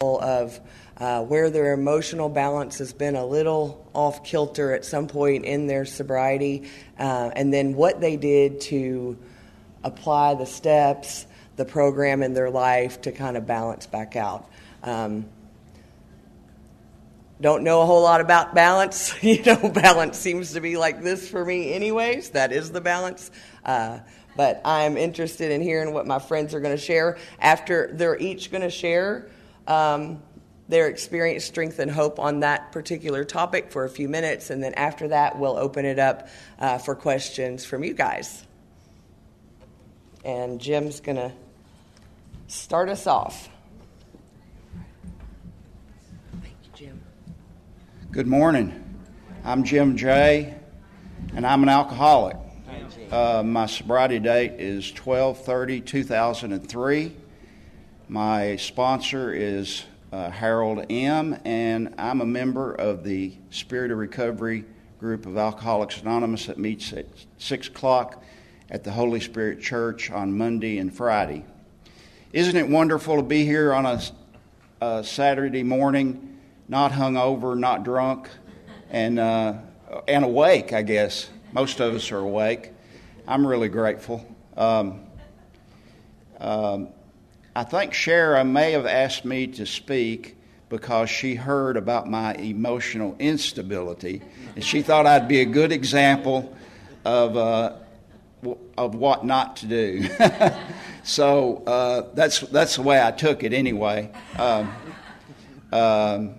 of uh, where their emotional balance has been a little off kilter at some point in their sobriety, uh, and then what they did to apply the steps, the program in their life to kind of balance back out. Um, don't know a whole lot about balance. you know, balance seems to be like this for me, anyways. That is the balance. Uh, but I'm interested in hearing what my friends are going to share. After they're each going to share um, their experience, strength, and hope on that particular topic for a few minutes, and then after that, we'll open it up uh, for questions from you guys. And Jim's going to start us off. Thank you, Jim. Good morning. I'm Jim Jay, and I'm an alcoholic. Uh, my sobriety date is 12 2003. My sponsor is uh, Harold M., and I'm a member of the Spirit of Recovery group of Alcoholics Anonymous that meets at 6 o'clock at the Holy Spirit Church on Monday and Friday. Isn't it wonderful to be here on a, a Saturday morning, not hungover, not drunk, and, uh, and awake, I guess? Most of us are awake. I'm really grateful. Um, um, I think Shara may have asked me to speak because she heard about my emotional instability, and she thought I'd be a good example of uh, of what not to do. so uh, that's that's the way I took it anyway. Um, um,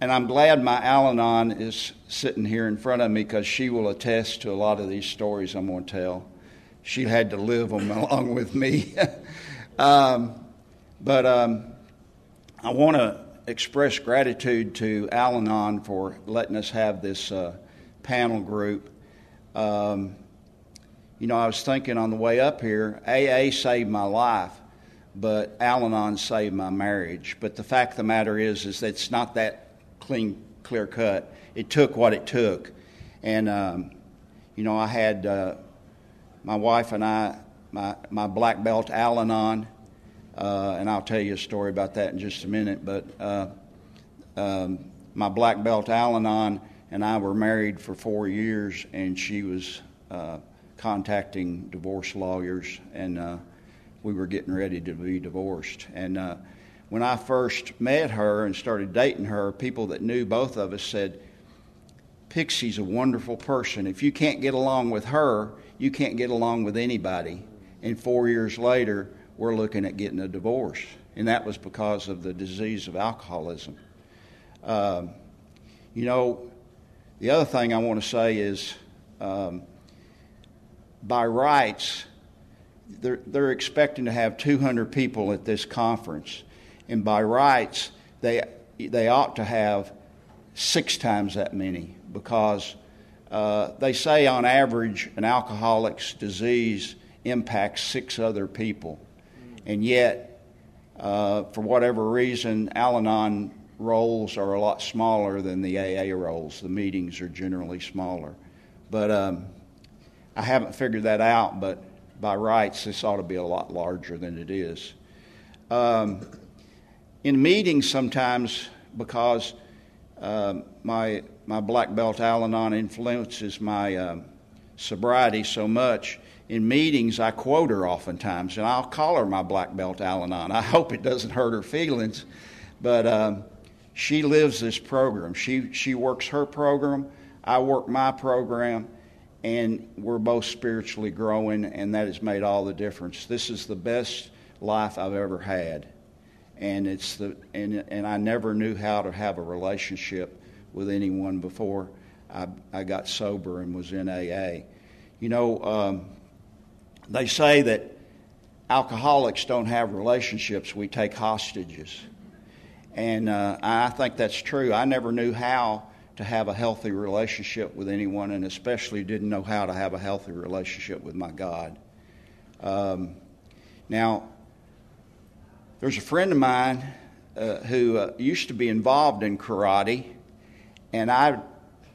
and I'm glad my Al Anon is sitting here in front of me because she will attest to a lot of these stories I'm going to tell. She had to live along with me. um, but um, I want to express gratitude to Al Anon for letting us have this uh, panel group. Um, you know, I was thinking on the way up here, AA saved my life, but Al Anon saved my marriage. But the fact of the matter is, is that it's not that clean, clear cut. It took what it took. And, um, you know, I had uh, my wife and I, my, my black belt Al Anon, uh, and I'll tell you a story about that in just a minute. But uh, um, my black belt Al Anon and I were married for four years, and she was uh, contacting divorce lawyers, and uh, we were getting ready to be divorced. And uh, when I first met her and started dating her, people that knew both of us said, Pixie's a wonderful person. If you can't get along with her, you can't get along with anybody. And four years later, we're looking at getting a divorce. And that was because of the disease of alcoholism. Um, you know, the other thing I want to say is um, by rights, they're, they're expecting to have 200 people at this conference and by rights, they, they ought to have six times that many because uh, they say on average an alcoholic's disease impacts six other people. And yet, uh, for whatever reason, Al Anon rolls are a lot smaller than the AA rolls. The meetings are generally smaller. But um, I haven't figured that out, but by rights, this ought to be a lot larger than it is. Um, in meetings sometimes because uh, my my black belt Al-Anon influences my uh, sobriety so much. In meetings, I quote her oftentimes, and I'll call her my black belt Al-Anon. I hope it doesn't hurt her feelings, but um, she lives this program. She she works her program. I work my program, and we're both spiritually growing, and that has made all the difference. This is the best life I've ever had and it's the and and I never knew how to have a relationship with anyone before I, I got sober and was in AA. You know, um, they say that alcoholics don't have relationships; we take hostages, and uh, I think that's true. I never knew how to have a healthy relationship with anyone, and especially didn't know how to have a healthy relationship with my God. Um, now, there's a friend of mine uh, who uh, used to be involved in karate, and I,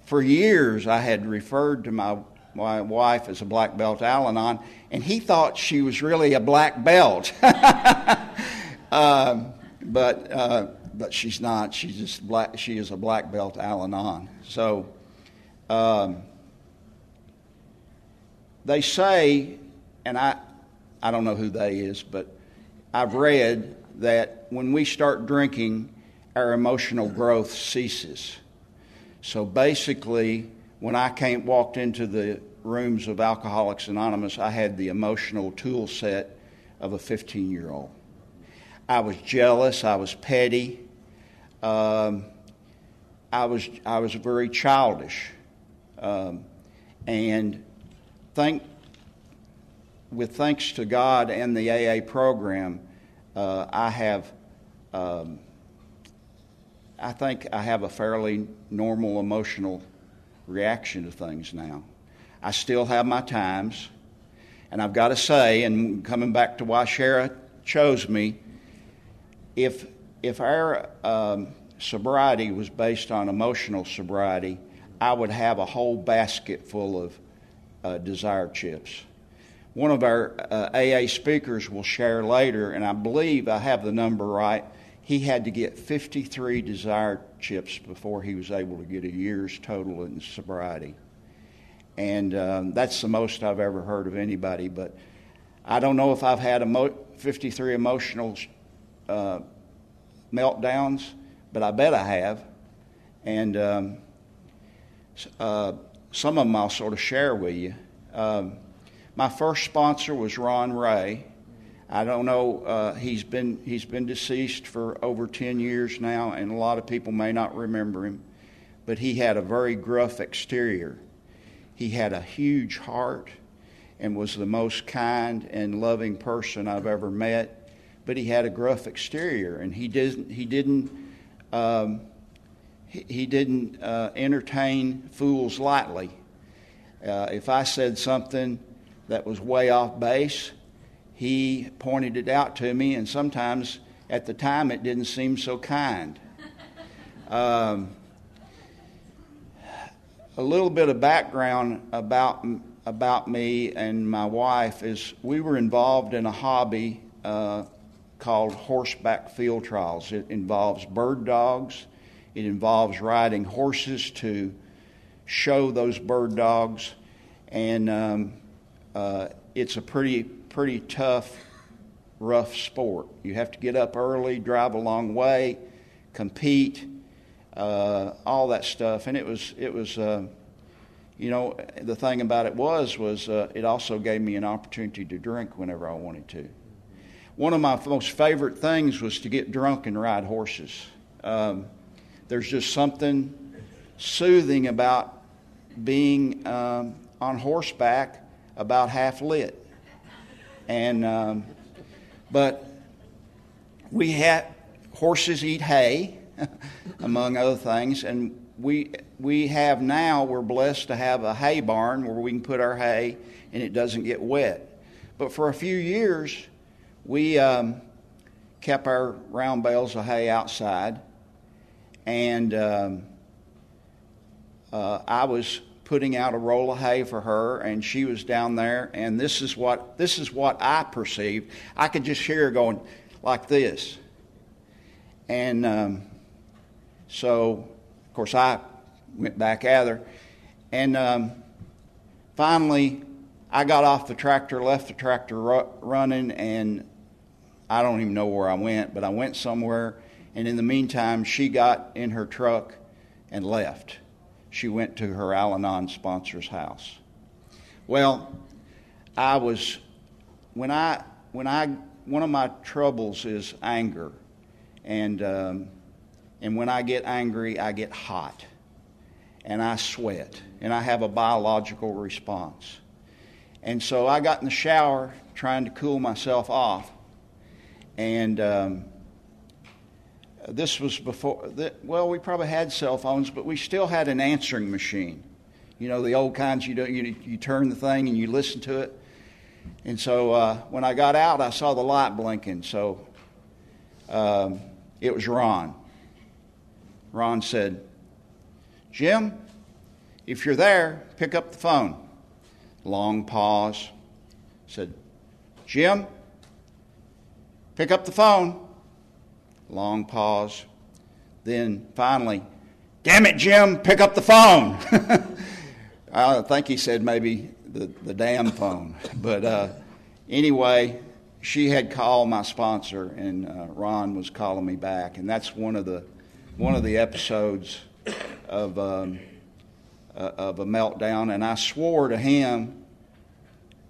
for years, I had referred to my my wife as a black belt Al-Anon, and he thought she was really a black belt. um, but uh, but she's not. She's just black. She is a black belt Al-Anon. So um, they say, and I I don't know who they is, but I've read that when we start drinking, our emotional growth ceases. So basically, when I came walked into the rooms of Alcoholics Anonymous, I had the emotional tool set of a 15 year old. I was jealous. I was petty. Um, I was I was very childish, um, and thank with thanks to God and the AA program, uh, I have. Um, I think I have a fairly normal emotional reaction to things now. I still have my times, and I've got to say, and coming back to why Shara chose me, if if our um, sobriety was based on emotional sobriety, I would have a whole basket full of uh, desired chips. One of our uh, AA speakers will share later, and I believe I have the number right. He had to get 53 desired chips before he was able to get a year's total in sobriety. And um, that's the most I've ever heard of anybody. But I don't know if I've had emo- 53 emotional uh, meltdowns, but I bet I have. And um, uh, some of them I'll sort of share with you. Um, my first sponsor was Ron Ray. I don't know. Uh, he's been he's been deceased for over ten years now, and a lot of people may not remember him. But he had a very gruff exterior. He had a huge heart, and was the most kind and loving person I've ever met but he had a gruff exterior, and he didn't he didn't um, he, he, didn't uh, entertain fools lightly. Uh, if I said something that was way off base, he pointed it out to me, and sometimes at the time it didn't seem so kind. Um, a little bit of background about about me and my wife is we were involved in a hobby uh, called horseback field trials. It involves bird dogs, it involves riding horses to show those bird dogs, and um, uh, it's a pretty pretty tough, rough sport. You have to get up early, drive a long way, compete, uh, all that stuff, and it was it was. Uh, you know, the thing about it was was uh, it also gave me an opportunity to drink whenever I wanted to one of my most favorite things was to get drunk and ride horses. Um, there's just something soothing about being um, on horseback about half lit. And, um, but we had horses eat hay, among other things, and we, we have now, we're blessed to have a hay barn where we can put our hay and it doesn't get wet. But for a few years, we um, kept our round bales of hay outside, and um, uh, I was putting out a roll of hay for her, and she was down there. And this is what this is what I perceived. I could just hear her going like this, and um, so of course I went back at her, and um, finally I got off the tractor, left the tractor ru- running, and I don't even know where I went, but I went somewhere. And in the meantime, she got in her truck and left. She went to her Al Anon sponsor's house. Well, I was, when I, when I, one of my troubles is anger. And, um, and when I get angry, I get hot and I sweat and I have a biological response. And so I got in the shower trying to cool myself off. And um, this was before, the, well, we probably had cell phones, but we still had an answering machine. You know, the old kinds you, do, you, you turn the thing and you listen to it. And so uh, when I got out, I saw the light blinking. So um, it was Ron. Ron said, Jim, if you're there, pick up the phone. Long pause. Said, Jim, Pick up the phone. Long pause. Then finally, damn it, Jim, pick up the phone. I think he said maybe the, the damn phone. But uh, anyway, she had called my sponsor, and uh, Ron was calling me back, and that's one of the one of the episodes of um, uh, of a meltdown. And I swore to him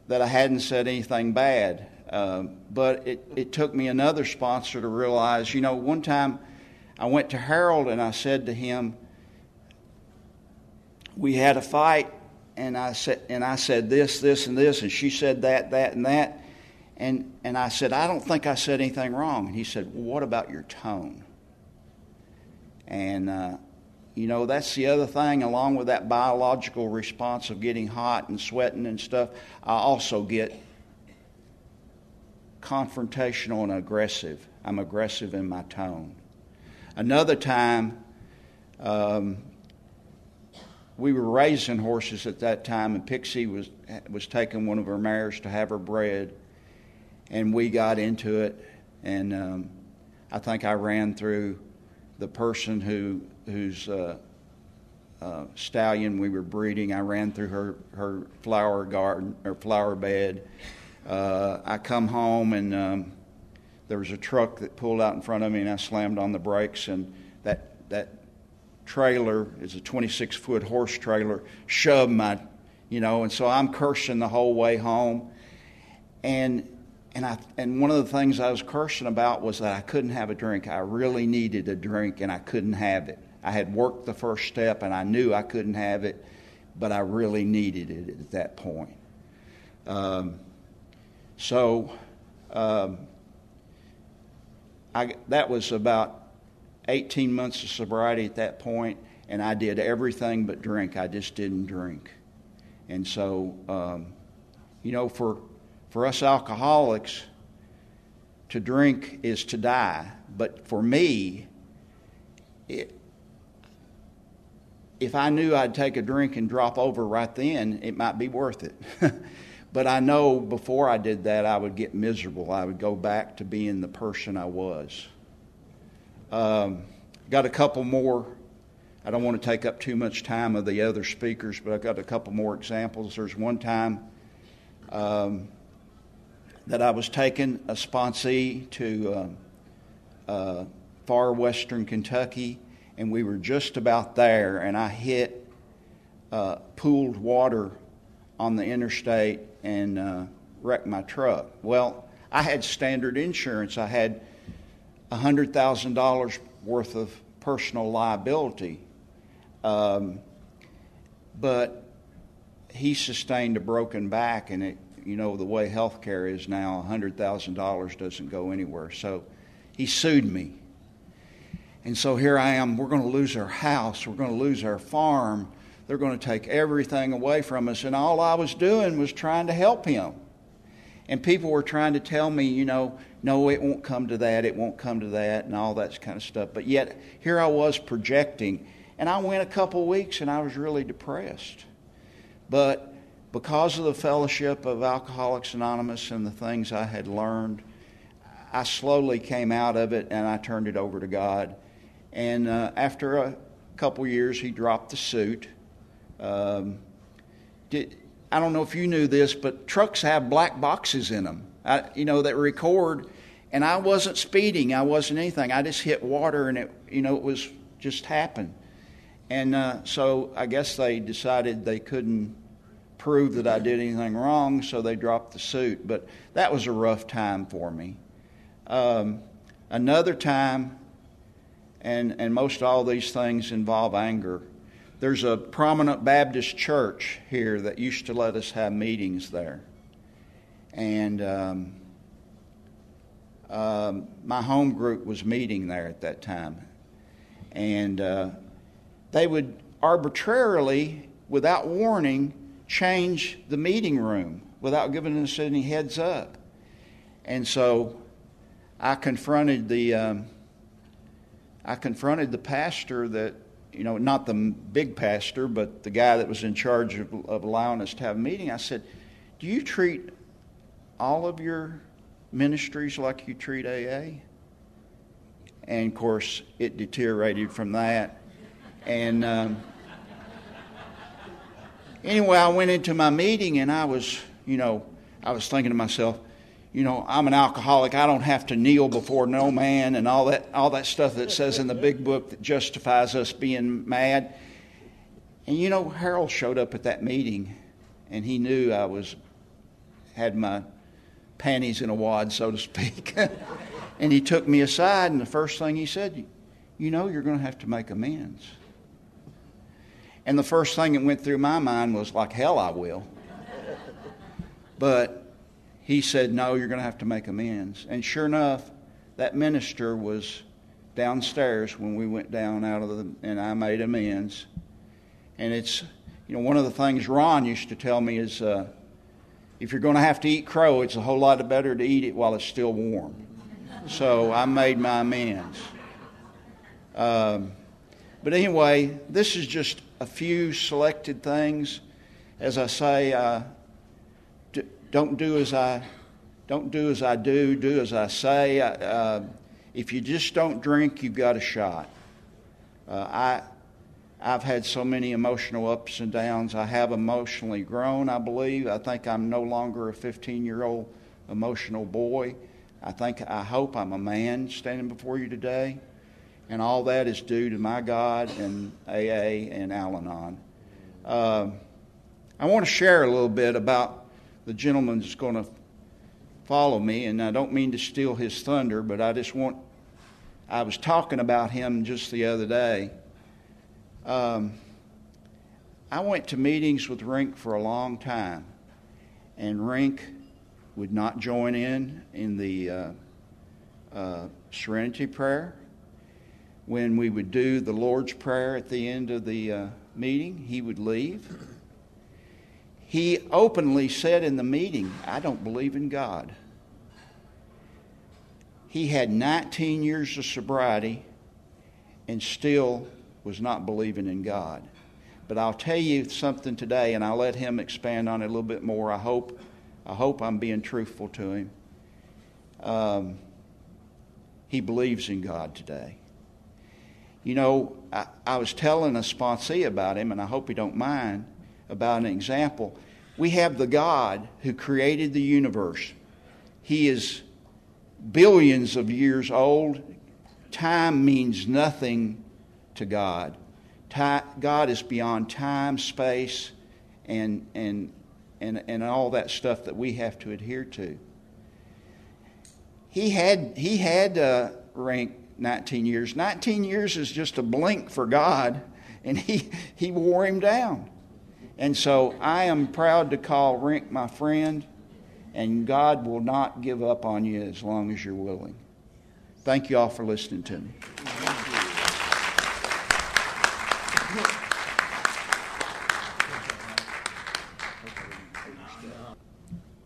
that I hadn't said anything bad, uh, but it, it took me another sponsor to realize. You know, one time I went to Harold and I said to him, "We had a fight." And I said, and I said this, this, and this, and she said that, that, and that and, and I said, I don't think I said anything wrong. And he said, Well, what about your tone? And, uh, you know, that's the other thing, along with that biological response of getting hot and sweating and stuff, I also get confrontational and aggressive. I'm aggressive in my tone. Another time, um, we were raising horses at that time, and Pixie was was taking one of her mares to have her bred, and we got into it, and um, I think I ran through the person who whose uh, uh, stallion we were breeding. I ran through her her flower garden or flower bed. Uh, I come home and um, there was a truck that pulled out in front of me, and I slammed on the brakes, and that that trailer is a 26 foot horse trailer shoved my, you know, and so I'm cursing the whole way home, and and I and one of the things I was cursing about was that I couldn't have a drink. I really needed a drink and I couldn't have it. I had worked the first step and I knew I couldn't have it, but I really needed it at that point. Um, so um, I, that was about 18 months of sobriety at that point, and I did everything but drink. I just didn't drink. And so, um, you know, for for us alcoholics, to drink is to die. But for me, it, if I knew I'd take a drink and drop over right then, it might be worth it. but I know before I did that, I would get miserable. I would go back to being the person I was. Um, got a couple more. I don't want to take up too much time of the other speakers, but I've got a couple more examples. There's one time um, that I was taking a sponsee to uh, uh, far western Kentucky, and we were just about there, and I hit uh, pooled water on the interstate and uh, wrecked my truck. Well, I had standard insurance. I had $100,000 worth of personal liability. Um, but he sustained a broken back, and it you know, the way health care is now, $100,000 doesn't go anywhere. So he sued me. And so here I am. We're going to lose our house. We're going to lose our farm. They're going to take everything away from us. And all I was doing was trying to help him. And people were trying to tell me, you know, no, it won't come to that, it won't come to that, and all that kind of stuff. But yet, here I was projecting. And I went a couple weeks and I was really depressed. But because of the fellowship of Alcoholics Anonymous and the things I had learned, I slowly came out of it and I turned it over to God. And uh, after a couple years, he dropped the suit. Um, did, I don't know if you knew this, but trucks have black boxes in them, I, you know, that record. And I wasn't speeding, I wasn't anything. I just hit water and it, you know, it was just happened. And uh, so I guess they decided they couldn't prove that I did anything wrong, so they dropped the suit. But that was a rough time for me. Um, another time, and, and most all these things involve anger. There's a prominent Baptist church here that used to let us have meetings there. And um, um, my home group was meeting there at that time. And uh, they would arbitrarily, without warning, change the meeting room without giving us any heads up. And so I confronted the um, I confronted the pastor that you know not the big pastor but the guy that was in charge of, of allowing us to have a meeting. I said, "Do you treat all of your ministries like you treat AA?" And of course, it deteriorated from that. And um, anyway, I went into my meeting and I was, you know, I was thinking to myself, you know, I'm an alcoholic. I don't have to kneel before no man and all that, all that stuff that says in the big book that justifies us being mad. And you know, Harold showed up at that meeting, and he knew I was had my panties in a wad, so to speak. and he took me aside, and the first thing he said, "You know, you're going to have to make amends." And the first thing that went through my mind was like, "Hell, I will." But he said, No, you're going to have to make amends. And sure enough, that minister was downstairs when we went down out of the, and I made amends. And it's, you know, one of the things Ron used to tell me is uh, if you're going to have to eat crow, it's a whole lot better to eat it while it's still warm. So I made my amends. Um, but anyway, this is just a few selected things. As I say, uh, don't do as I don't do as I do, do as I say. Uh, if you just don't drink, you've got a shot. Uh, I I've had so many emotional ups and downs. I have emotionally grown, I believe. I think I'm no longer a 15 year old emotional boy. I think, I hope I'm a man standing before you today. And all that is due to my God and AA and Al Anon. Uh, I want to share a little bit about the gentleman that's going to follow me, and I don't mean to steal his thunder, but I just want. I was talking about him just the other day. Um, I went to meetings with Rink for a long time, and Rink would not join in in the uh, uh, Serenity Prayer. When we would do the Lord's Prayer at the end of the uh, meeting, he would leave he openly said in the meeting, I don't believe in God. He had 19 years of sobriety and still was not believing in God. But I'll tell you something today, and I'll let him expand on it a little bit more. I hope, I hope I'm being truthful to him. Um, he believes in God today. You know, I, I was telling a sponsee about him, and I hope he don't mind about an example. We have the God who created the universe. He is billions of years old. Time means nothing to God. God is beyond time, space, and, and, and, and all that stuff that we have to adhere to. He had, he had uh, Rink 19 years. 19 years is just a blink for God, and he, he wore him down. And so I am proud to call Rink my friend, and God will not give up on you as long as you're willing. Thank you all for listening to me.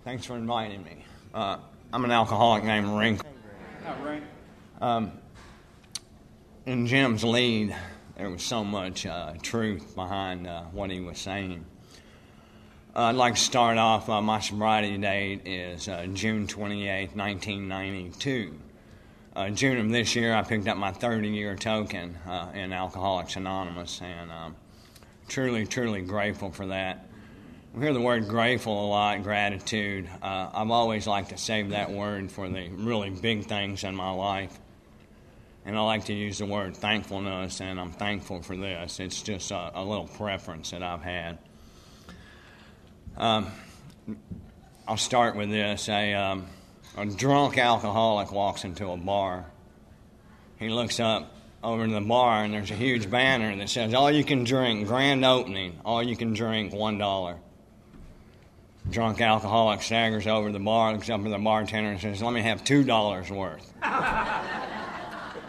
Thanks for inviting me. Uh, I'm an alcoholic named Rink. Um, in Jim's lead, there was so much uh, truth behind uh, what he was saying. Uh, I'd like to start off. Uh, my sobriety date is uh, June 28, 1992. Uh, June of this year, I picked up my 30 year token in Alcoholics Anonymous, and um, truly, truly grateful for that. We hear the word grateful a lot, gratitude. I've always liked to save that word for the really big things in my life. And I like to use the word thankfulness, and I'm thankful for this. It's just a, a little preference that I've had. Um, I'll start with this. A, um, a drunk alcoholic walks into a bar. He looks up over to the bar, and there's a huge banner that says, All you can drink, grand opening, all you can drink, $1. Drunk alcoholic staggers over the bar, looks up at the bartender, and says, Let me have $2 worth.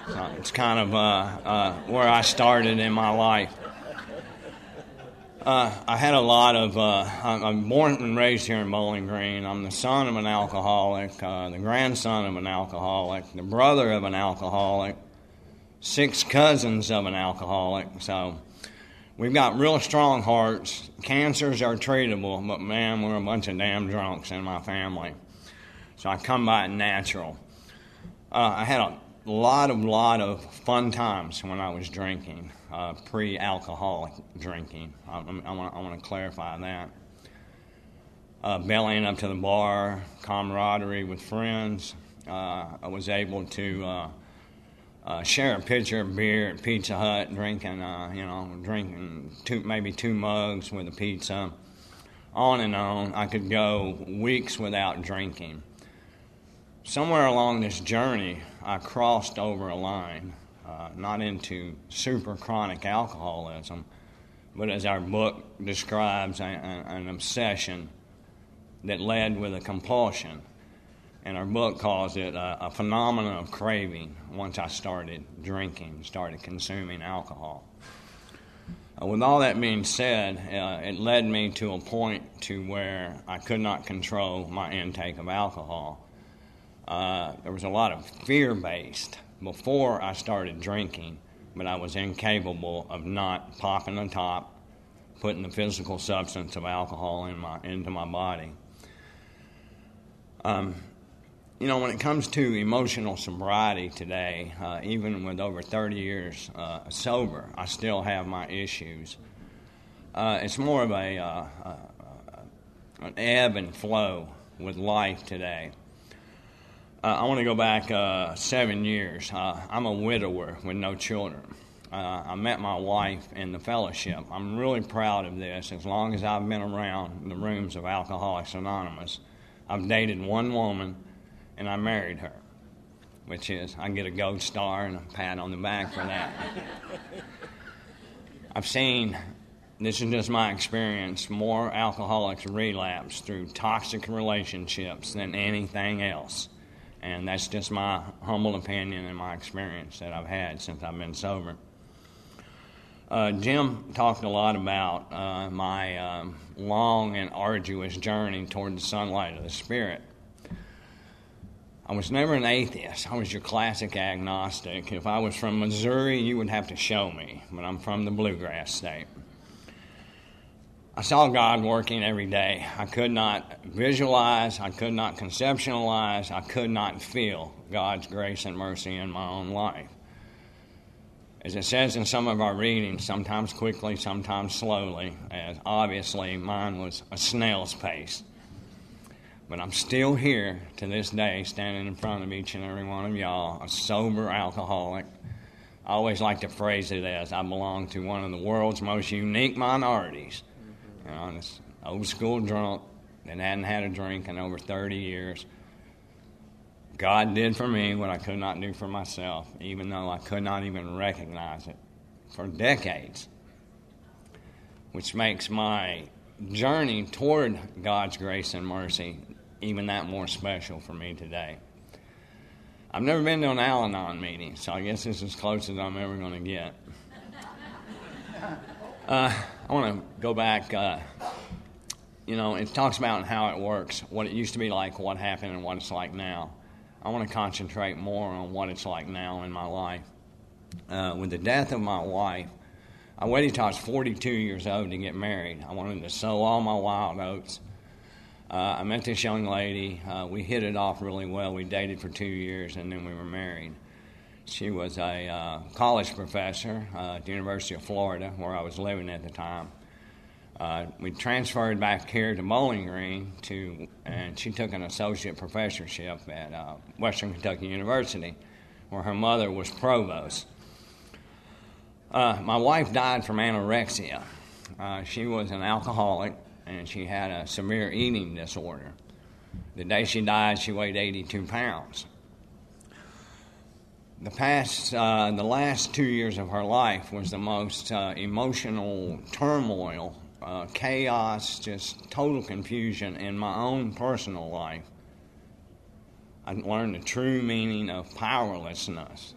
So it's kind of uh, uh, where I started in my life. Uh, I had a lot of. Uh, I'm born and raised here in Bowling Green. I'm the son of an alcoholic, uh, the grandson of an alcoholic, the brother of an alcoholic, six cousins of an alcoholic. So we've got real strong hearts. Cancers are treatable, but man, we're a bunch of damn drunks in my family. So I come by it natural. Uh, I had a lot of lot of fun times when I was drinking, uh, pre-alcoholic drinking. I, I want to clarify that. Uh, bellying up to the bar, camaraderie with friends. Uh, I was able to uh, uh, share a pitcher of beer at Pizza Hut, drinking, uh, you know, drinking two, maybe two mugs with a pizza. On and on. I could go weeks without drinking somewhere along this journey, I crossed over a line, uh, not into super chronic alcoholism, but as our book describes, a, a, an obsession that led with a compulsion. And our book calls it a, a phenomenon of craving once I started drinking, started consuming alcohol. Uh, with all that being said, uh, it led me to a point to where I could not control my intake of alcohol uh, there was a lot of fear based before I started drinking, but I was incapable of not popping the top, putting the physical substance of alcohol in my, into my body. Um, you know, when it comes to emotional sobriety today, uh, even with over 30 years uh, sober, I still have my issues. Uh, it's more of a uh, uh, an ebb and flow with life today. Uh, I want to go back uh, seven years. Uh, I'm a widower with no children. Uh, I met my wife in the fellowship. I'm really proud of this. As long as I've been around the rooms of Alcoholics Anonymous, I've dated one woman and I married her, which is, I get a gold star and a pat on the back for that. I've seen, this is just my experience, more alcoholics relapse through toxic relationships than anything else. And that's just my humble opinion and my experience that I've had since I've been sober. Uh, Jim talked a lot about uh, my um, long and arduous journey toward the sunlight of the Spirit. I was never an atheist. I was your classic agnostic. If I was from Missouri, you would have to show me, but I'm from the bluegrass state. I saw God working every day. I could not visualize, I could not conceptualize, I could not feel God's grace and mercy in my own life. As it says in some of our readings, sometimes quickly, sometimes slowly, as obviously mine was a snail's pace. But I'm still here to this day, standing in front of each and every one of y'all, a sober alcoholic. I always like to phrase it as I belong to one of the world's most unique minorities you know, this old school drunk that hadn't had a drink in over 30 years. God did for me what I could not do for myself, even though I could not even recognize it for decades, which makes my journey toward God's grace and mercy even that more special for me today. I've never been to an Al Anon meeting, so I guess this is as close as I'm ever going to get. Uh, I want to go back. Uh, you know, it talks about how it works, what it used to be like, what happened, and what it's like now. I want to concentrate more on what it's like now in my life. Uh, with the death of my wife, I waited till I was 42 years old to get married. I wanted to sow all my wild oats. Uh, I met this young lady. Uh, we hit it off really well. We dated for two years, and then we were married. She was a uh, college professor uh, at the University of Florida, where I was living at the time. Uh, we transferred back here to Bowling Green to, and she took an associate professorship at uh, Western Kentucky University, where her mother was provost. Uh, my wife died from anorexia. Uh, she was an alcoholic, and she had a severe eating disorder. The day she died, she weighed 82 pounds the past, uh, the last two years of her life was the most uh, emotional turmoil, uh, chaos, just total confusion in my own personal life. I learned the true meaning of powerlessness.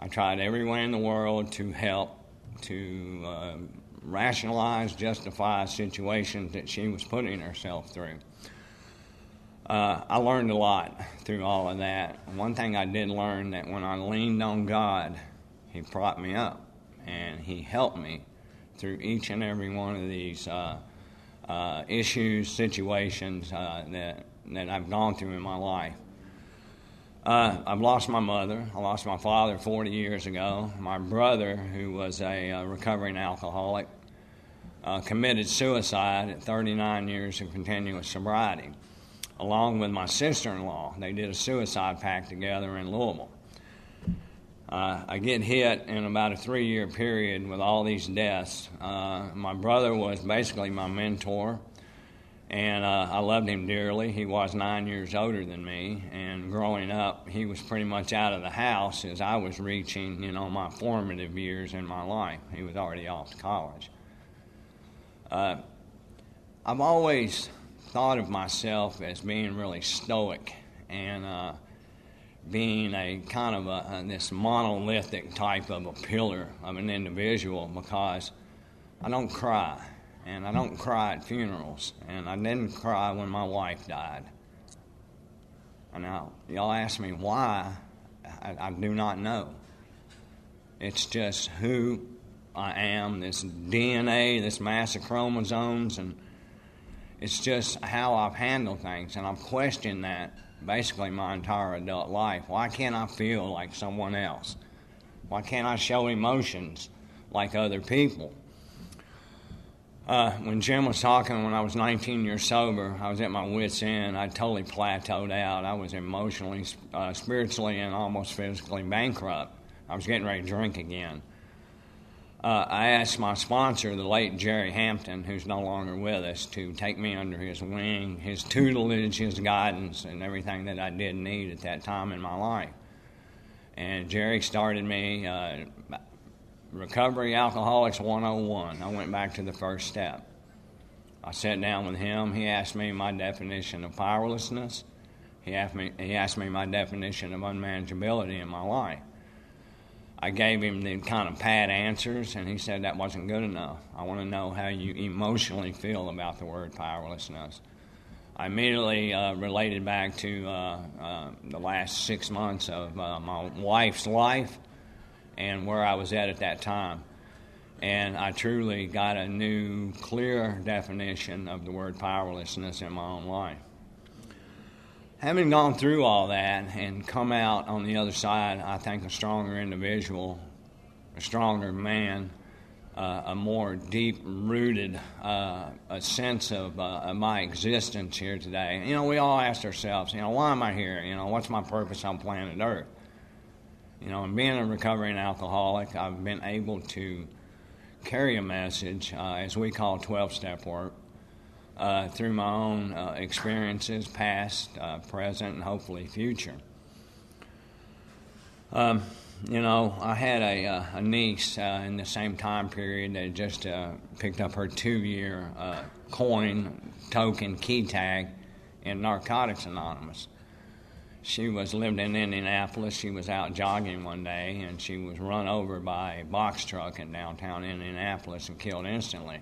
I tried every way in the world to help to uh, rationalize, justify situations that she was putting herself through uh, I learned a lot through all of that. One thing I did learn that when I leaned on God, He propped me up and He helped me through each and every one of these uh, uh, issues, situations uh, that that I've gone through in my life. Uh, I've lost my mother. I lost my father 40 years ago. My brother, who was a uh, recovering alcoholic, committed suicide at 39 years of continuous sobriety, along with my sister in law. They did a suicide pact together in Louisville. Uh, I get hit in about a three year period with all these deaths. Uh, my brother was basically my mentor and uh, I loved him dearly. He was nine years older than me, and growing up, he was pretty much out of the house as I was reaching, you know, my formative years in my life. He was already off to college. Uh, I've always thought of myself as being really stoic and uh, being a kind of a, a, this monolithic type of a pillar of an individual because I don't cry and I don't cry at funerals, and I didn't cry when my wife died. And now, y'all ask me why, I, I do not know. It's just who I am, this DNA, this mass of chromosomes, and it's just how I've handled things. And I've questioned that basically my entire adult life. Why can't I feel like someone else? Why can't I show emotions like other people? Uh, when Jim was talking when I was 19 years sober, I was at my wits' end. I totally plateaued out. I was emotionally, uh, spiritually, and almost physically bankrupt. I was getting ready to drink again. Uh, I asked my sponsor, the late Jerry Hampton, who's no longer with us, to take me under his wing, his tutelage, his guidance, and everything that I did need at that time in my life. And Jerry started me uh, Recovery Alcoholics 101. I went back to the first step. I sat down with him. He asked me my definition of powerlessness. He asked me, he asked me my definition of unmanageability in my life. I gave him the kind of pat answers, and he said that wasn't good enough. I want to know how you emotionally feel about the word powerlessness. I immediately uh, related back to uh, uh, the last six months of uh, my wife's life and where I was at at that time. And I truly got a new, clear definition of the word powerlessness in my own life. Having gone through all that and come out on the other side, I think a stronger individual, a stronger man, uh, a more deep rooted uh, a sense of, uh, of, my existence here today. You know, we all ask ourselves, you know, why am I here? You know, what's my purpose on planet Earth? You know, and being a recovering alcoholic, I've been able to carry a message, uh, as we call 12 step work, uh, through my own uh, experiences, past, uh, present, and hopefully future. Um, you know, I had a, uh, a niece uh, in the same time period that just picked up her two year coin token key tag in Narcotics Anonymous she was lived in Indianapolis. She was out jogging one day and she was run over by a box truck in downtown Indianapolis and killed instantly.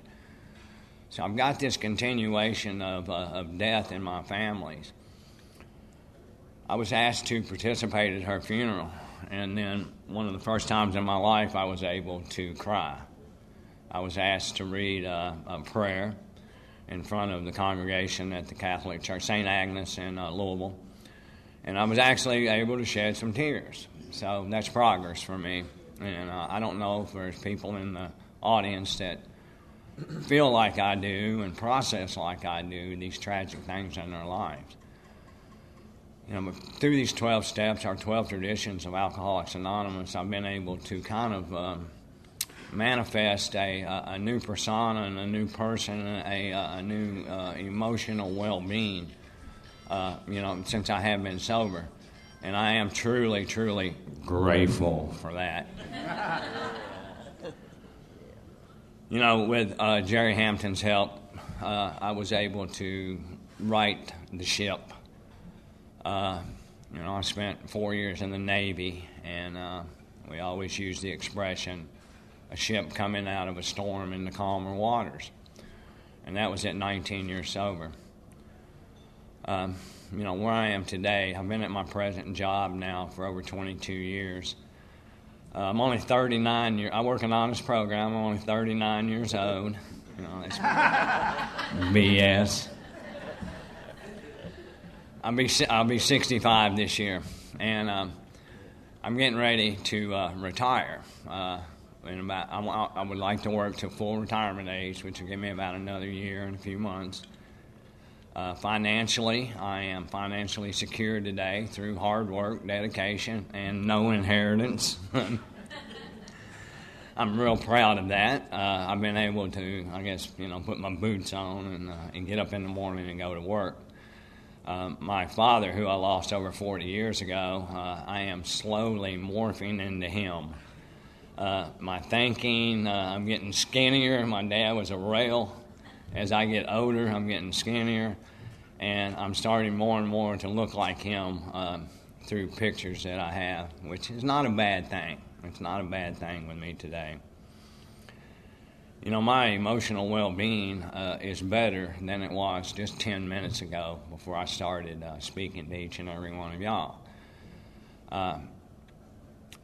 So I've got this continuation of, uh, of death in my families. I was asked to participate at her funeral, and then one of the first times in my life I was able to cry. I was asked to read a, prayer in front of the congregation at the Catholic Church, St. Agnes in uh, Louisville and I was actually able to shed some tears. So that's progress for me. And uh, I don't know if there's people in the audience that feel like I do and process like I do these tragic things in their lives. You know, through these 12 steps, our 12 traditions of Alcoholics Anonymous, I've been able to kind of um, manifest a, a, new persona and a new person, a, a new uh, emotional well being uh, you know, since I have been sober. And I am truly, truly grateful for that. You know, with uh, Jerry Hampton's help, uh, I was able to right the ship. Uh, you know, I spent four years in the Navy, and uh, we always use the expression a ship coming out of a storm in the calmer waters. And that was at 19 years sober um, you know, where I am today. I've been at my present job now for over 22 years. Uh, I'm only 39 years. I work an honest program. I'm only 39 years old. You know, it's BS. I'll be I'll be 65 this year, and um, I'm getting ready to uh, retire. Uh, in about, I, I, would like to work to full retirement age, which will give me about another year and a few months. Uh, financially, I am financially secure today through hard work, dedication, and no inheritance. I'm real proud of that. Uh, I've been able to, I guess, you know, put my boots on and, uh, and get up in the morning and go to work. Um, my father, who I lost over 40 years ago, uh, I am slowly morphing into him. Uh, my thinking, uh, I'm getting skinnier. My dad was a rail. As I get older, I'm getting skinnier, and I'm starting more and more to look like him uh, through pictures that I have, which is not a bad thing. It's not a bad thing with me today. You know, my emotional well being uh, is better than it was just 10 minutes ago before I started uh, speaking to each and every one of y'all. Uh,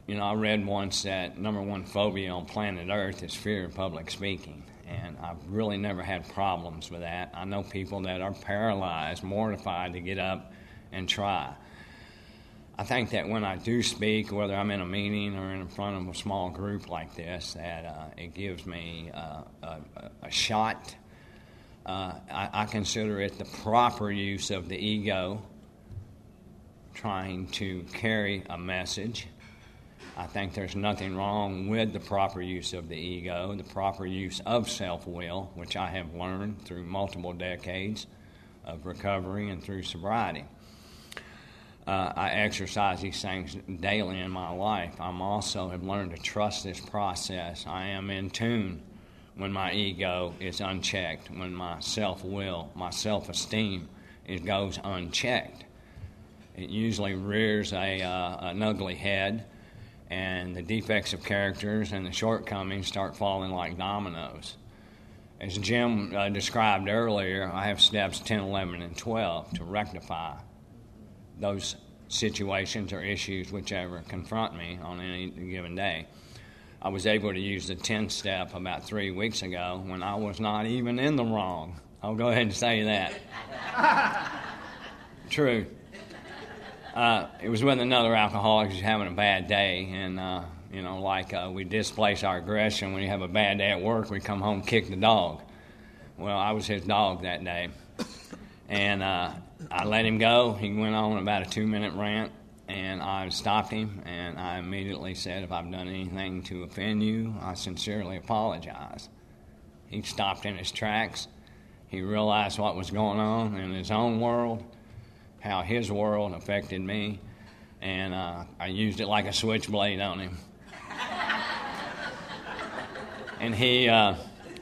you know, I read once that number one phobia on planet Earth is fear of public speaking, and I've really never had problems with that. I know people that are paralyzed, mortified to get up and try. I think that when I do speak, whether I'm in a meeting or in front of a small group like this, that uh, it gives me uh, a, a, shot. Uh, I, I, consider it the proper use of the ego, trying to carry a message. I think there's nothing wrong with the proper use of the ego, the proper use of self will, which I have learned through multiple decades of recovery and through sobriety uh, I exercise these things daily in my life. I'm also have learned to trust this process. I am in tune when my ego is unchecked, when my self will, my self esteem it goes unchecked. It usually rears a, uh, an ugly head, and the defects of characters and the shortcomings start falling like dominoes. As Jim uh, described earlier, I have steps 10, 11, and 12 to rectify those situations or issues, whichever, confront me on any given day. I was able to use the 10 step about three weeks ago when I was not even in the wrong. I'll go ahead and say that. True. Uh, it was with another alcoholic who's having a bad day, and uh, you know, like uh, we displace our aggression when you have a bad day at work, we come home kick the dog. Well, I was his dog that day, and uh, I let him go. He went on about a two minute rant, and I stopped him, and I immediately said, If I've done anything to offend you, I sincerely apologize. He stopped in his tracks. He realized what was going on in his own world, how his world affected me, and uh, I used it like a switchblade on him. and he, uh,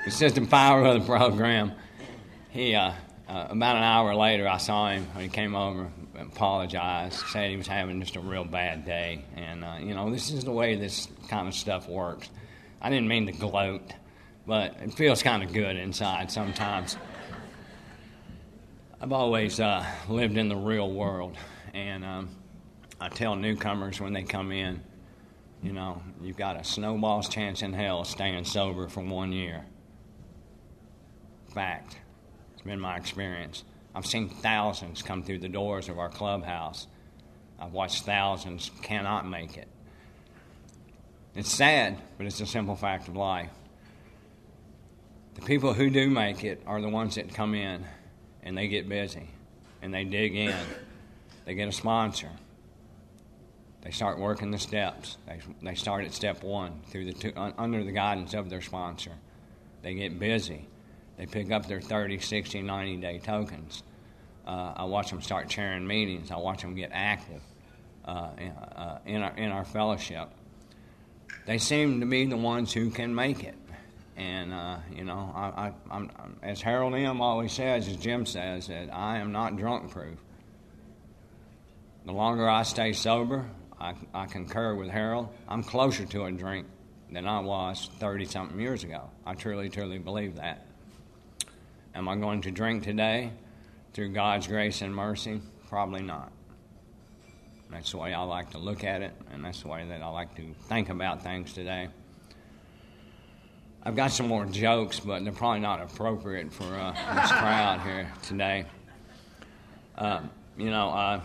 assistant power of the program, he, uh, uh, about an hour later, I saw him he came over, apologized, said he was having just a real bad day. And, uh, you know, this is the way this kind of stuff works. I didn't mean to gloat, but it feels kind of good inside sometimes. I've always uh, lived in the real world, and um, I tell newcomers when they come in, you know, you've got a snowball's chance in hell staying sober for one year. Fact It's been my experience. I've seen thousands come through the doors of our clubhouse. I've watched thousands cannot make it. It's sad, but it's a simple fact of life. The people who do make it are the ones that come in and they get busy and they dig in. They get a sponsor. They start working the steps. They, they start at step one through the two, under the guidance of their sponsor. They get busy. They pick up their 30, 60, 90 day tokens. Uh, I watch them start chairing meetings. I watch them get active uh, in, uh, in, our, in our fellowship. They seem to be the ones who can make it. And, uh, you know, I, I, am as Harold M. always says, as Jim says, that I am not drunk proof. The longer I stay sober, I, I concur with Harold, I'm closer to a drink than I was 30 something years ago. I truly, truly believe that. Am I going to drink today through God's grace and mercy? Probably not. That's the way I like to look at it, and that's the way that I like to think about things today. I've got some more jokes, but they're probably not appropriate for uh, this crowd here today. Um, you know, uh,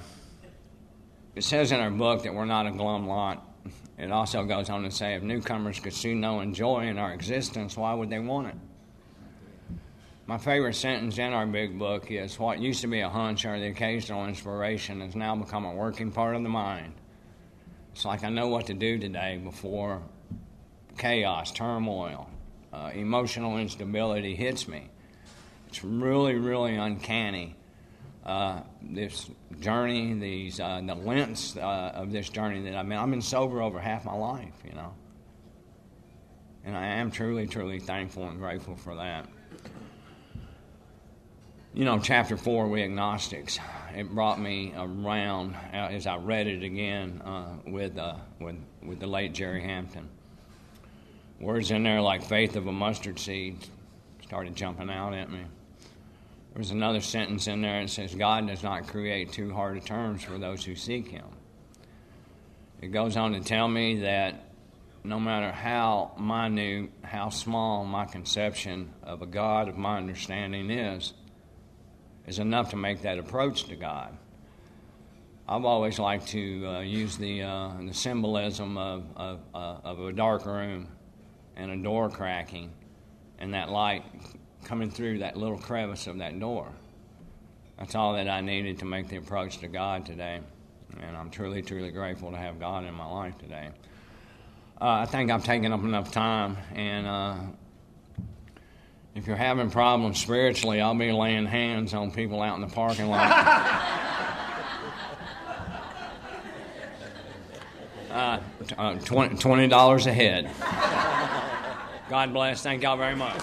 it says in our book that we're not a glum lot. It also goes on to say if newcomers could see no joy in our existence, why would they want it? My favorite sentence in our big book is what used to be a hunch or the occasional inspiration has now become a working part of the mind. It's like I know what to do today before chaos, turmoil, uh, emotional instability hits me. It's really, really uncanny uh, this journey, these uh, the lengths uh, of this journey that I've been. I've been sober over half my life, you know, and I am truly, truly thankful and grateful for that. You know, chapter four, we agnostics. It brought me around uh, as I read it again uh, with with with the late Jerry Hampton. Words in there like faith of a mustard seed started jumping out at me. There's another sentence in there that says, God does not create too hard of terms for those who seek Him. It goes on to tell me that no matter how minute, how small my conception of a God of my understanding is, is enough to make that approach to God. I've always liked to uh, use the, uh, the symbolism of, of, uh, of a dark room and a door cracking and that light coming through that little crevice of that door. That's all that I needed to make the approach to God today. And I'm truly, truly grateful to have God in my life today. Uh, I think I've taken up enough time. And uh, if you're having problems spiritually, I'll be laying hands on people out in the parking lot. uh, uh $20 a head. God bless. Thank y'all very much.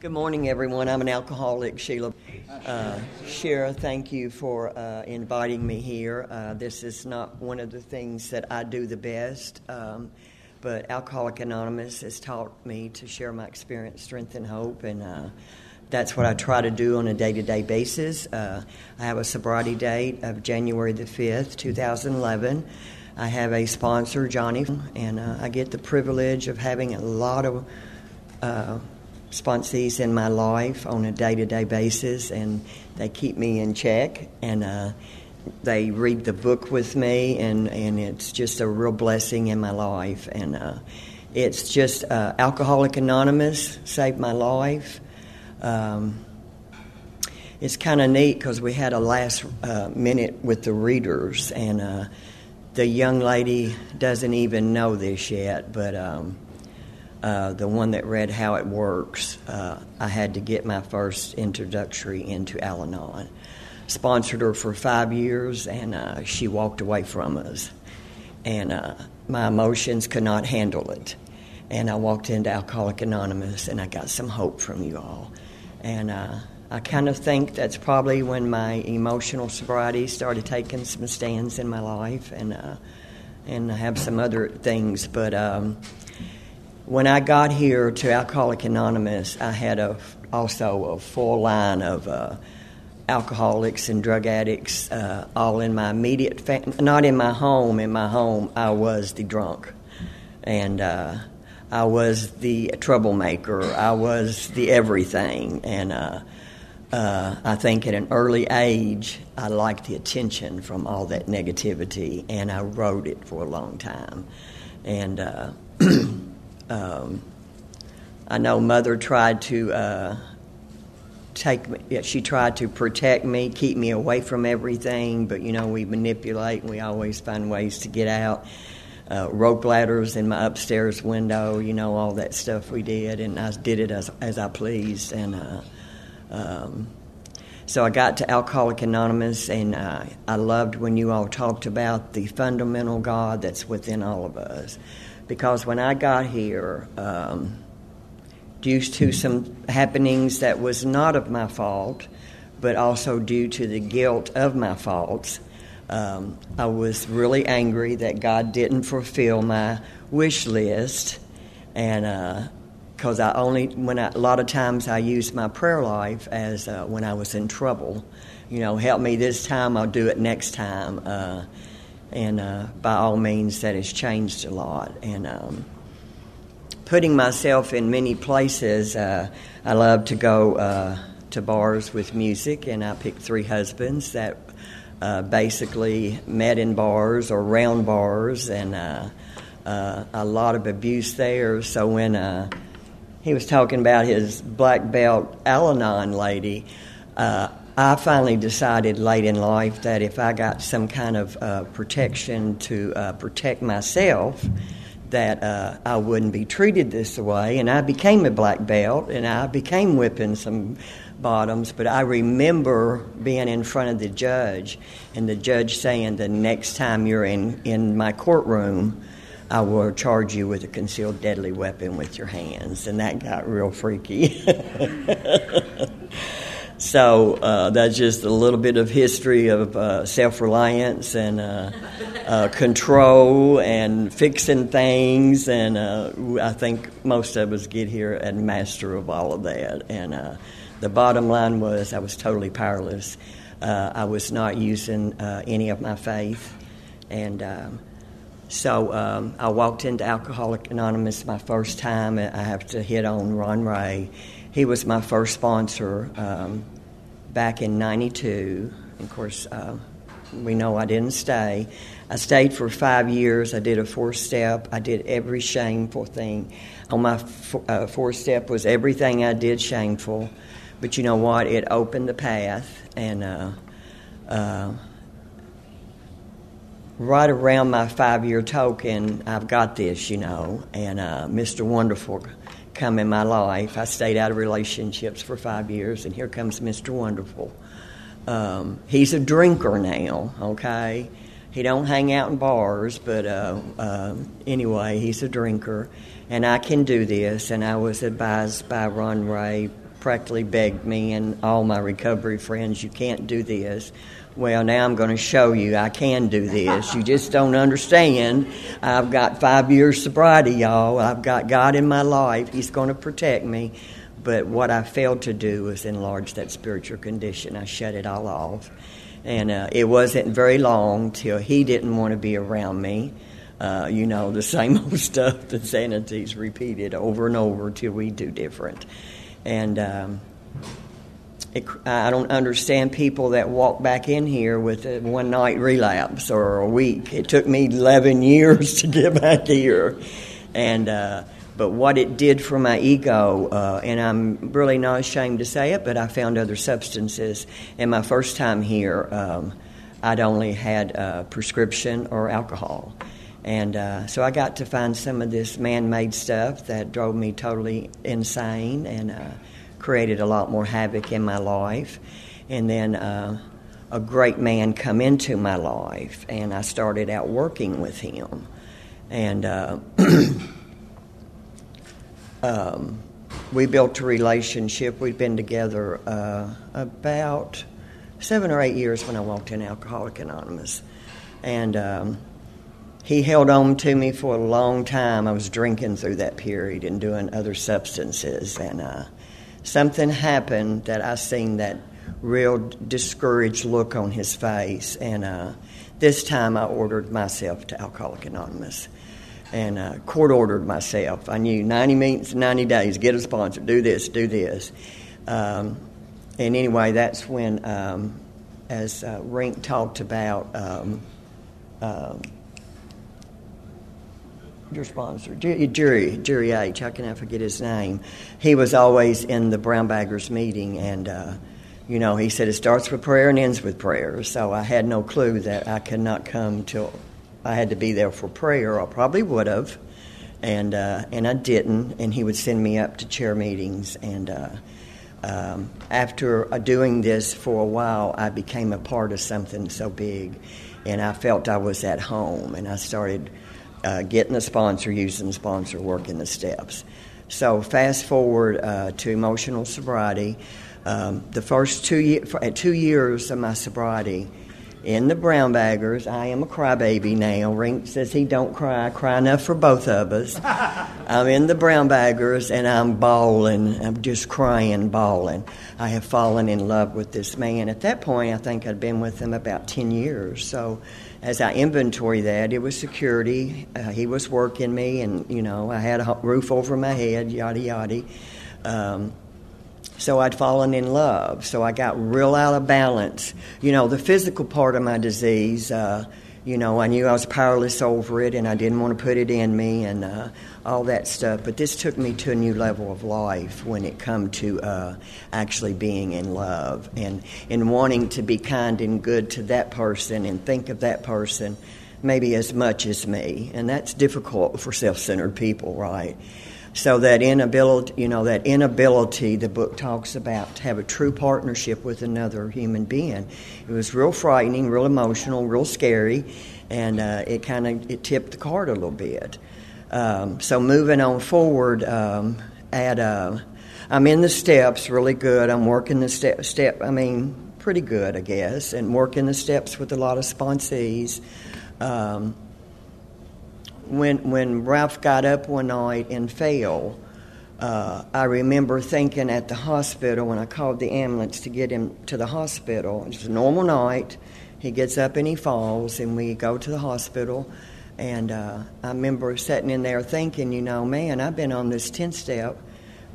Good morning, everyone. I'm an alcoholic, Sheila. Uh, Shira, thank you for uh, inviting me here. Uh, this is not one of the things that I do the best, um, but Alcoholic Anonymous has taught me to share my experience, strength, and hope, and uh, that's what I try to do on a day to day basis. Uh, I have a sobriety date of January the 5th, 2011. I have a sponsor, Johnny, and uh, I get the privilege of having a lot of sponsees in my life on a day to day basis, and they keep me in check. And uh, they read the book with me, and, and it's just a real blessing in my life. And uh, it's just uh, Alcoholic Anonymous saved my life. Um, it's kind of neat because we had a last uh, minute with the readers, and uh, the young lady doesn't even know this yet, but. Um, uh, the one that read How It Works, uh, I had to get my first introductory into Al Anon. Sponsored her for five years, and uh, she walked away from us. And uh, my emotions could not handle it. And I walked into Alcoholic Anonymous, and I got some hope from you all. And uh, I kind of think that's probably when my emotional sobriety started taking some stands in my life, and and I have some other things, but. Um, when I got here to Alcoholic Anonymous, I had a, also a full line of uh, alcoholics and drug addicts, uh, all in my immediate, family, not in my home. In my home, I was the drunk, and uh, I was the troublemaker. I was the everything, and uh, uh, I think at an early age, I liked the attention from all that negativity, and I wrote it for a long time, and. Uh, Um, I know Mother tried to uh, take me. She tried to protect me, keep me away from everything. But you know, we manipulate, and we always find ways to get out. Uh, rope ladders in my upstairs window, you know, all that stuff we did, and I did it as as I pleased. And uh, um, so I got to Alcoholic Anonymous, and uh, I loved when you all talked about the fundamental God that's within all of us because when I got here, um, due to some happenings that was not of my fault, but also due to the guilt of my faults, um, I was really angry that God didn't fulfill my wish list, and because uh, I only when I, a lot of times I used my prayer life as uh, when I was in trouble, you know, help me this time, I'll do it next time. Uh, and uh, by all means, that has changed a lot. And um, putting myself in many places. Uh, I love to go uh, to bars with music, and I picked three husbands that uh, basically met in bars or round bars, and uh, uh, a lot of abuse there. So when uh, he was talking about his black belt Al Anon lady, I finally decided late in life that if I got some kind of uh, protection to uh, protect myself, that uh, I wouldn't be treated this way. And I became a black belt, and I became whipping some bottoms. But I remember being in front of the judge, and the judge saying, "The next time you're in in my courtroom." I will charge you with a concealed deadly weapon with your hands. And that got real freaky. So uh, that's just a little bit of history of uh, self reliance and uh, uh, control and fixing things. And uh, I think most of us get here and master of all of that. And uh, the bottom line was I was totally powerless. I was not using any of my faith. And um, so um, I walked into Alcoholic Anonymous my first time. I have to hit on Ron Ray he was my first sponsor um, back in 92. Of course, uh, we know I didn't stay. I stayed for five years. I did a four step. I did every shameful thing. On my four, uh, four step was everything I did shameful. But you know what? It opened the path. And uh, uh right around my five year token, I've got this, you know. And uh, Mr. Wonderful come in my life. I stayed out of relationships for five years, and here comes Mr. Wonderful. Um, he's a drinker now, okay? He don't hang out in bars, but uh, uh, anyway, he's a drinker, and I can do this. And I was advised by Ron Ray, practically begged me and all my recovery friends, you can't do this. Well, now I'm going to show you I can do this. You just don't understand. I've got five years sobriety, y'all. I've got God in my life. He's going to protect me. But what I failed to do was enlarge that spiritual condition. I shut it all off. And uh, it wasn't very long till he didn't want to be around me. Uh, you know, the same old stuff, the sanity's repeated over and over till we do different. And um, it, I don't understand people that walk back in here with a one night relapse or a week. It took me 11 years to get back here. And, uh, but what it did for my ego, uh, and I'm really not ashamed to say it, but I found other substances. And my first time here, um, I'd only had uh, prescription or alcohol. And uh, so I got to find some of this man made stuff that drove me totally insane. And uh, created a lot more havoc in my life. And then uh, a great man come into my life, and I started out working with him. And uh, um, we built a relationship. We'd been together uh, about seven or eight years when I walked in Alcoholic Anonymous. And um, he held on to me for a long time. I was drinking through that period and doing other substances. And uh, something happened that I seen that real discouraged look on his face, and uh, this time I ordered myself to Alcoholic Anonymous. And uh, court ordered myself. I knew 90 minutes, 90 days, get a sponsor, do this, do this. Um, and anyway, that's when, um, as uh, Rink talked about, um, um your sponsor, Jerry, Jerry H. How can I forget his name? He was always in the Brown Baggers meeting, and uh, you know, he said it starts with prayer and ends with prayer. So I had no clue that I could not come till I had to be there for prayer. I probably would have, and uh, and I didn't. And he would send me up to chair meetings, and uh, um, after doing this for a while, I became a part of something so big, and I felt I was at home, and I started uh, getting a sponsor, using the sponsor, working the steps. So fast forward uh, to emotional sobriety. Um, the first two, ye- two years of my sobriety, in the brown baggers. I am a crybaby now. Rink says he don't cry. I cry enough for both of us. I'm in the brown baggers and I'm bawling. I'm just crying, bawling. I have fallen in love with this man. At that point, I think I'd been with him about 10 years. So as I inventory that, it was security. Uh, he was working me, and, you know, I had a roof over my head, yada, yada. Um, so I'd fallen in love. So I got real out of balance. You know, the physical part of my disease, uh, you know, I knew I was powerless over it and I didn't want to put it in me and uh, all that stuff. But this took me to a new level of life when it come to uh, actually being in love and, and wanting to be kind and good to that person and think of that person maybe as much as me. And that's difficult for self centered people, right? So that inability, you know, that inability the book talks about to have a true partnership with another human being. It was real frightening, real emotional, real scary, and uh, it kind of it tipped the card a little bit. Um, so moving on forward, um, at uh, I'm in the steps really good. I'm working the step step. I mean, pretty good, I guess, and working the steps with a lot of sponsees. Um, when when Ralph got up one night and fell, uh, I remember thinking at the hospital when I called the ambulance to get him to the hospital. It was a normal night. He gets up and he falls, and we go to the hospital. And uh, I remember sitting in there thinking, you know, man, I've been on this 10 step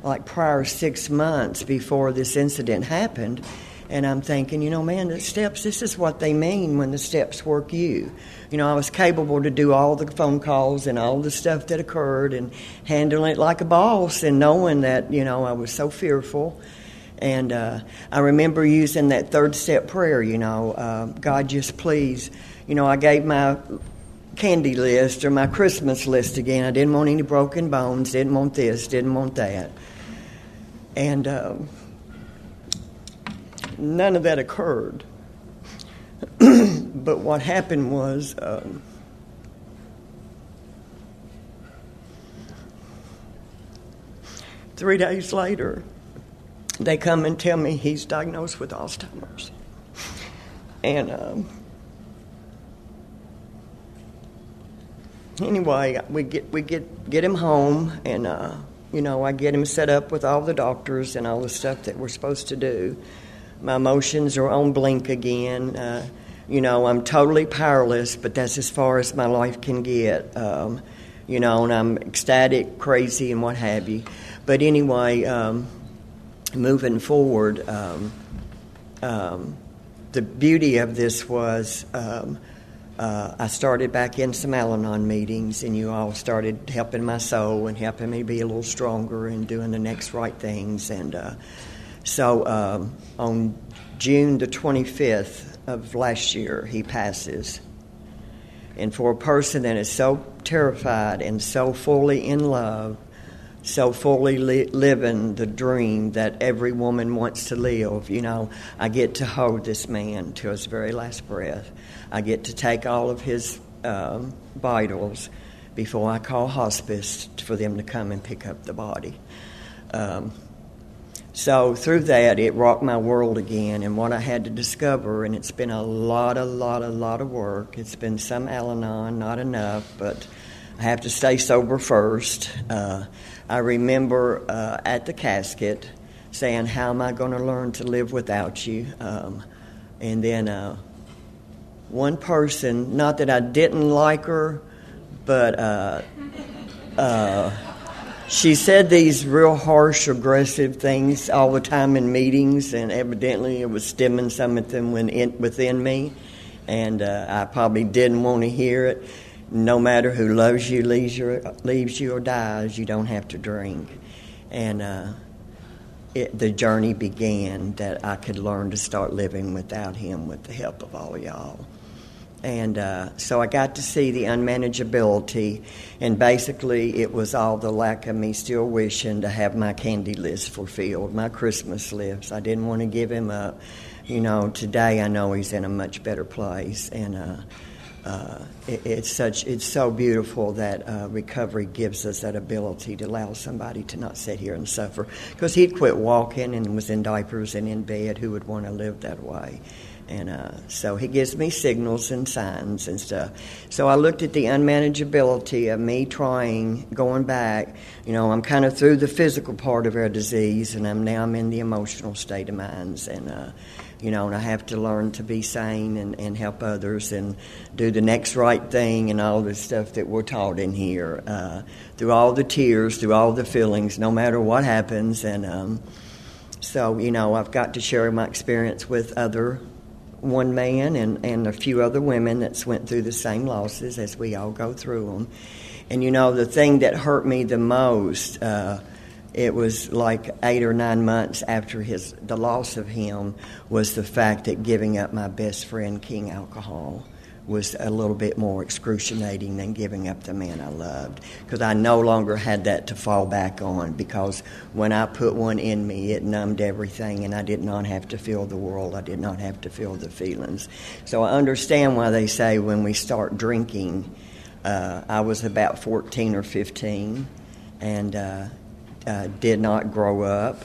like prior six months before this incident happened. And I'm thinking, you know, man, the steps, this is what they mean when the steps work you. You know, I was capable to do all the phone calls and all the stuff that occurred and handling it like a boss and knowing that, you know, I was so fearful. And uh, I remember using that third step prayer, you know, uh, God, just please. You know, I gave my candy list or my Christmas list again. I didn't want any broken bones, didn't want this, didn't want that. And. Uh, none of that occurred. but what happened was um, three days later, they come and tell me he's diagnosed with Alzheimer's. And um, anyway, we get we get get him home, and uh, you know I get him set up with all the doctors and all the stuff that we're supposed to do my emotions are on blink again. Uh, you know, I'm totally powerless, but that's as far as my life can get. Um, you know, and I'm ecstatic, crazy, and what have you. But anyway, um, moving forward, um, um the beauty of this was um, uh, I started back in some Al Anon meetings, and you all started helping my soul and helping me be a little stronger and doing the next right things. And uh, so um, on June the 25th of last year, he passes. And for a person that is so terrified and so fully in love, so fully li- living the dream that every woman wants to live, you know, I get to hold this man to his very last breath. I get to take all of his um, vitals before I call hospice for them to come and pick up the body. Um, so through that, it rocked my world again, and what I had to discover, and it's been a lot, a lot, a lot of work. It's been some Al-Anon, not enough, but I have to stay sober first. Uh, I remember uh, at the casket saying, "How am I going to learn to live without you?" Um, and then uh, one person, not that I didn't like her, but uh, uh, she said these real harsh, aggressive things all the time in meetings, and evidently it was stemming some of them within me. And uh, I probably didn't want to hear it. No matter who loves you, leaves you, leaves you or dies, you don't have to drink. And uh, it, the journey began that I could learn to start living without him with the help of all y'all. And uh, so I got to see the unmanageability, and basically it was all the lack of me still wishing to have my candy list fulfilled, my Christmas list. I didn't want to give him up. You know, today I know he's in a much better place, and uh, uh, it, it's such it's so beautiful that uh, recovery gives us that ability to allow somebody to not sit here and suffer. Because he'd quit walking and was in diapers and in bed. Who would want to live that way? And uh, so he gives me signals and signs and stuff. So I looked at the unmanageability of me trying, going back. You know, I'm kind of through the physical part of our disease, and I'm now I'm in the emotional state of minds. And, uh, you know, and I have to learn to be sane and, and help others and do the next right thing and all the stuff that we're taught in here. Uh, through all the tears, through all the feelings, no matter what happens. And um, so, you know, I've got to share my experience with other one man and, and a few other women that's went through the same losses as we all go through them. And you know, the thing that hurt me the most, uh, it was like eight or nine months after his the loss of him, was the fact that giving up my best friend, King Alcohol was a little bit more excruciating than giving up the man I loved because I no longer had that to fall back on because when I put one in me, it numbed everything and I did not have to feel the world. I did not have to feel the feelings. So I understand why they say when we start drinking, uh, I was about 14 or 15 and uh, uh, did not grow up,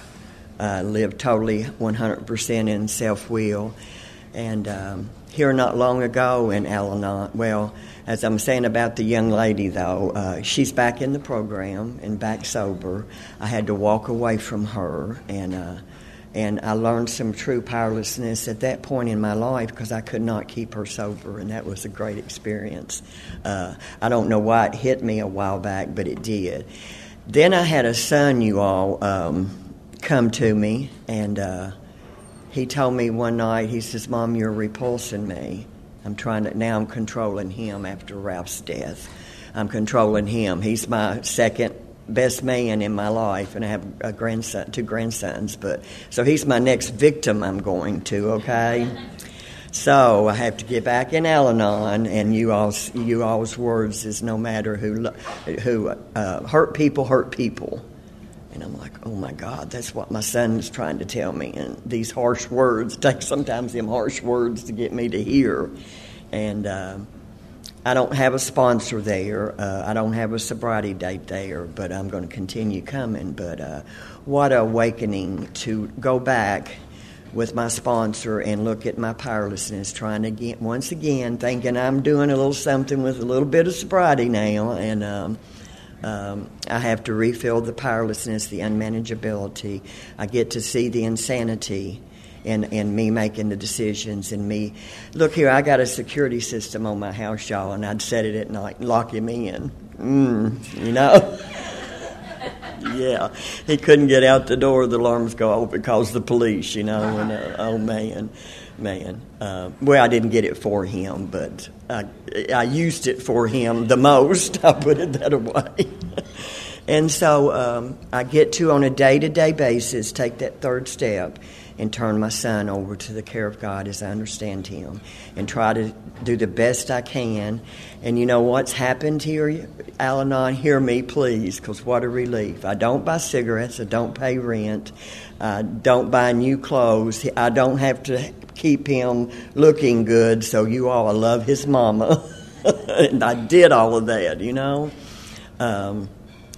uh, lived totally 100% in self will. And um, here not long ago in Al. Well, as I'm saying about the young lady, though, uh, she's back in the program and back sober. I had to walk away from her, and uh, and I learned some true powerlessness at that point in my life because I could not keep her sober, and that was a great experience. Uh, I don't know why it hit me a while back, but it did. Then I had a son, you all, um, come to me, and uh, he told me one night, he says, Mom, you're repulsing me. I'm trying to, now I'm controlling him after Ralph's death. I'm controlling him. He's my second best man in my life, and I have a grandson, two grandsons. But so he's my next victim. I'm going to okay. So I have to get back in Al-Anon, and you all's you all's words is no matter who who uh, hurt people hurt people. And I'm like, oh my God, that's what my son is trying to tell me. And these harsh words take sometimes them harsh words to get me to hear. And uh, I don't have a sponsor there. Uh, I don't have a sobriety date there, but I'm going to continue coming. But uh, what a awakening to go back with my sponsor and look at my powerlessness, trying to get once again, thinking I'm doing a little something with a little bit of sobriety now, and um, um, I have to refill the powerlessness, the unmanageability. I get to see the insanity in, in me making the decisions and me. Look here, I got a security system on my house, y'all, and I'd set it at night and lock him in. Mm, you know? yeah, he couldn't get out the door. The alarms go off because the police, you know. And uh, oh man, man. Uh, well, I didn't get it for him, but I, I used it for him the most. I put it that way. and so um, I get to, on a day to day basis, take that third step and turn my son over to the care of God as I understand him and try to do the best I can. And you know what's happened here, Al Anon? Hear me, please, because what a relief. I don't buy cigarettes, I don't pay rent, I don't buy new clothes, I don't have to keep him looking good. So you all, love his mama, and I did all of that. You know, um,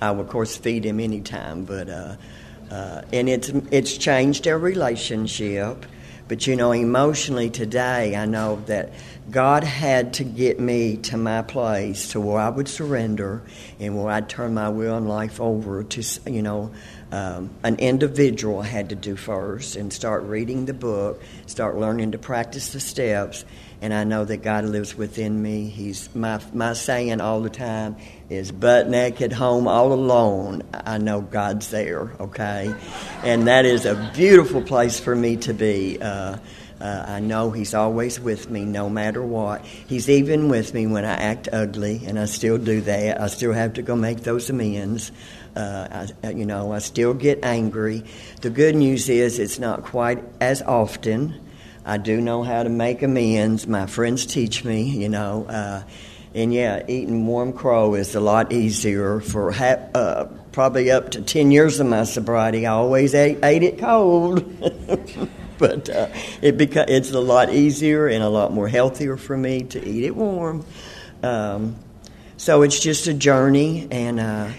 I would of course feed him anytime, but uh, uh, and it's it's changed our relationship. But you know, emotionally today, I know that God had to get me to my place to where I would surrender and where I'd turn my will and life over to, you know, um, an individual had to do first and start reading the book, start learning to practice the steps. And I know that God lives within me. He's my my saying all the time is butt naked home all alone. I know God's there. Okay, and that is a beautiful place for me to be. Uh, uh, I know He's always with me no matter what. He's even with me when I act ugly, and I still do that. I still have to go make those amends. Uh, I, you know, I still get angry. The good news is it's not quite as often. I do know how to make amends. My friends teach me, you know. Uh, and yeah, eating warm crow is a lot easier. For ha- uh, probably up to 10 years of my sobriety, I always ate, ate it cold. but uh, it beca- it's a lot easier and a lot more healthier for me to eat it warm. Um, so it's just a journey, and uh,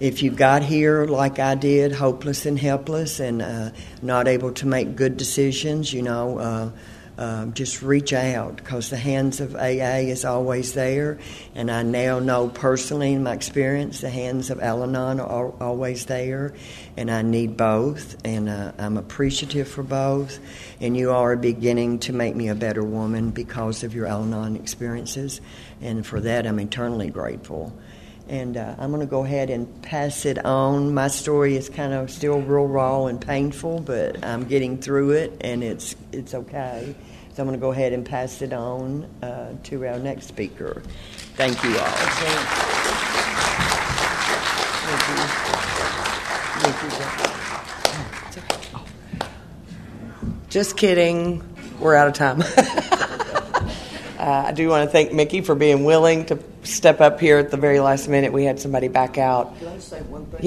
if you got here like I did, hopeless and helpless, and uh, not able to make good decisions, you know, uh, um, just reach out because the hands of AA is always there. And I now know personally in my experience, the hands of Al Anon are always there. And I need both. And uh, I'm appreciative for both. And you are beginning to make me a better woman because of your Al Anon experiences. And for that, I'm eternally grateful. And uh, I'm going to go ahead and pass it on. My story is kind of still real raw and painful, but I'm getting through it, and it's it's okay. So I'm going to go ahead and pass it on uh, to our next speaker. Thank you all. Just kidding. We're out of time. uh, I do want to thank Mickey for being willing to step up here at the very last minute. We had somebody back out. Can I say one thing? Yeah.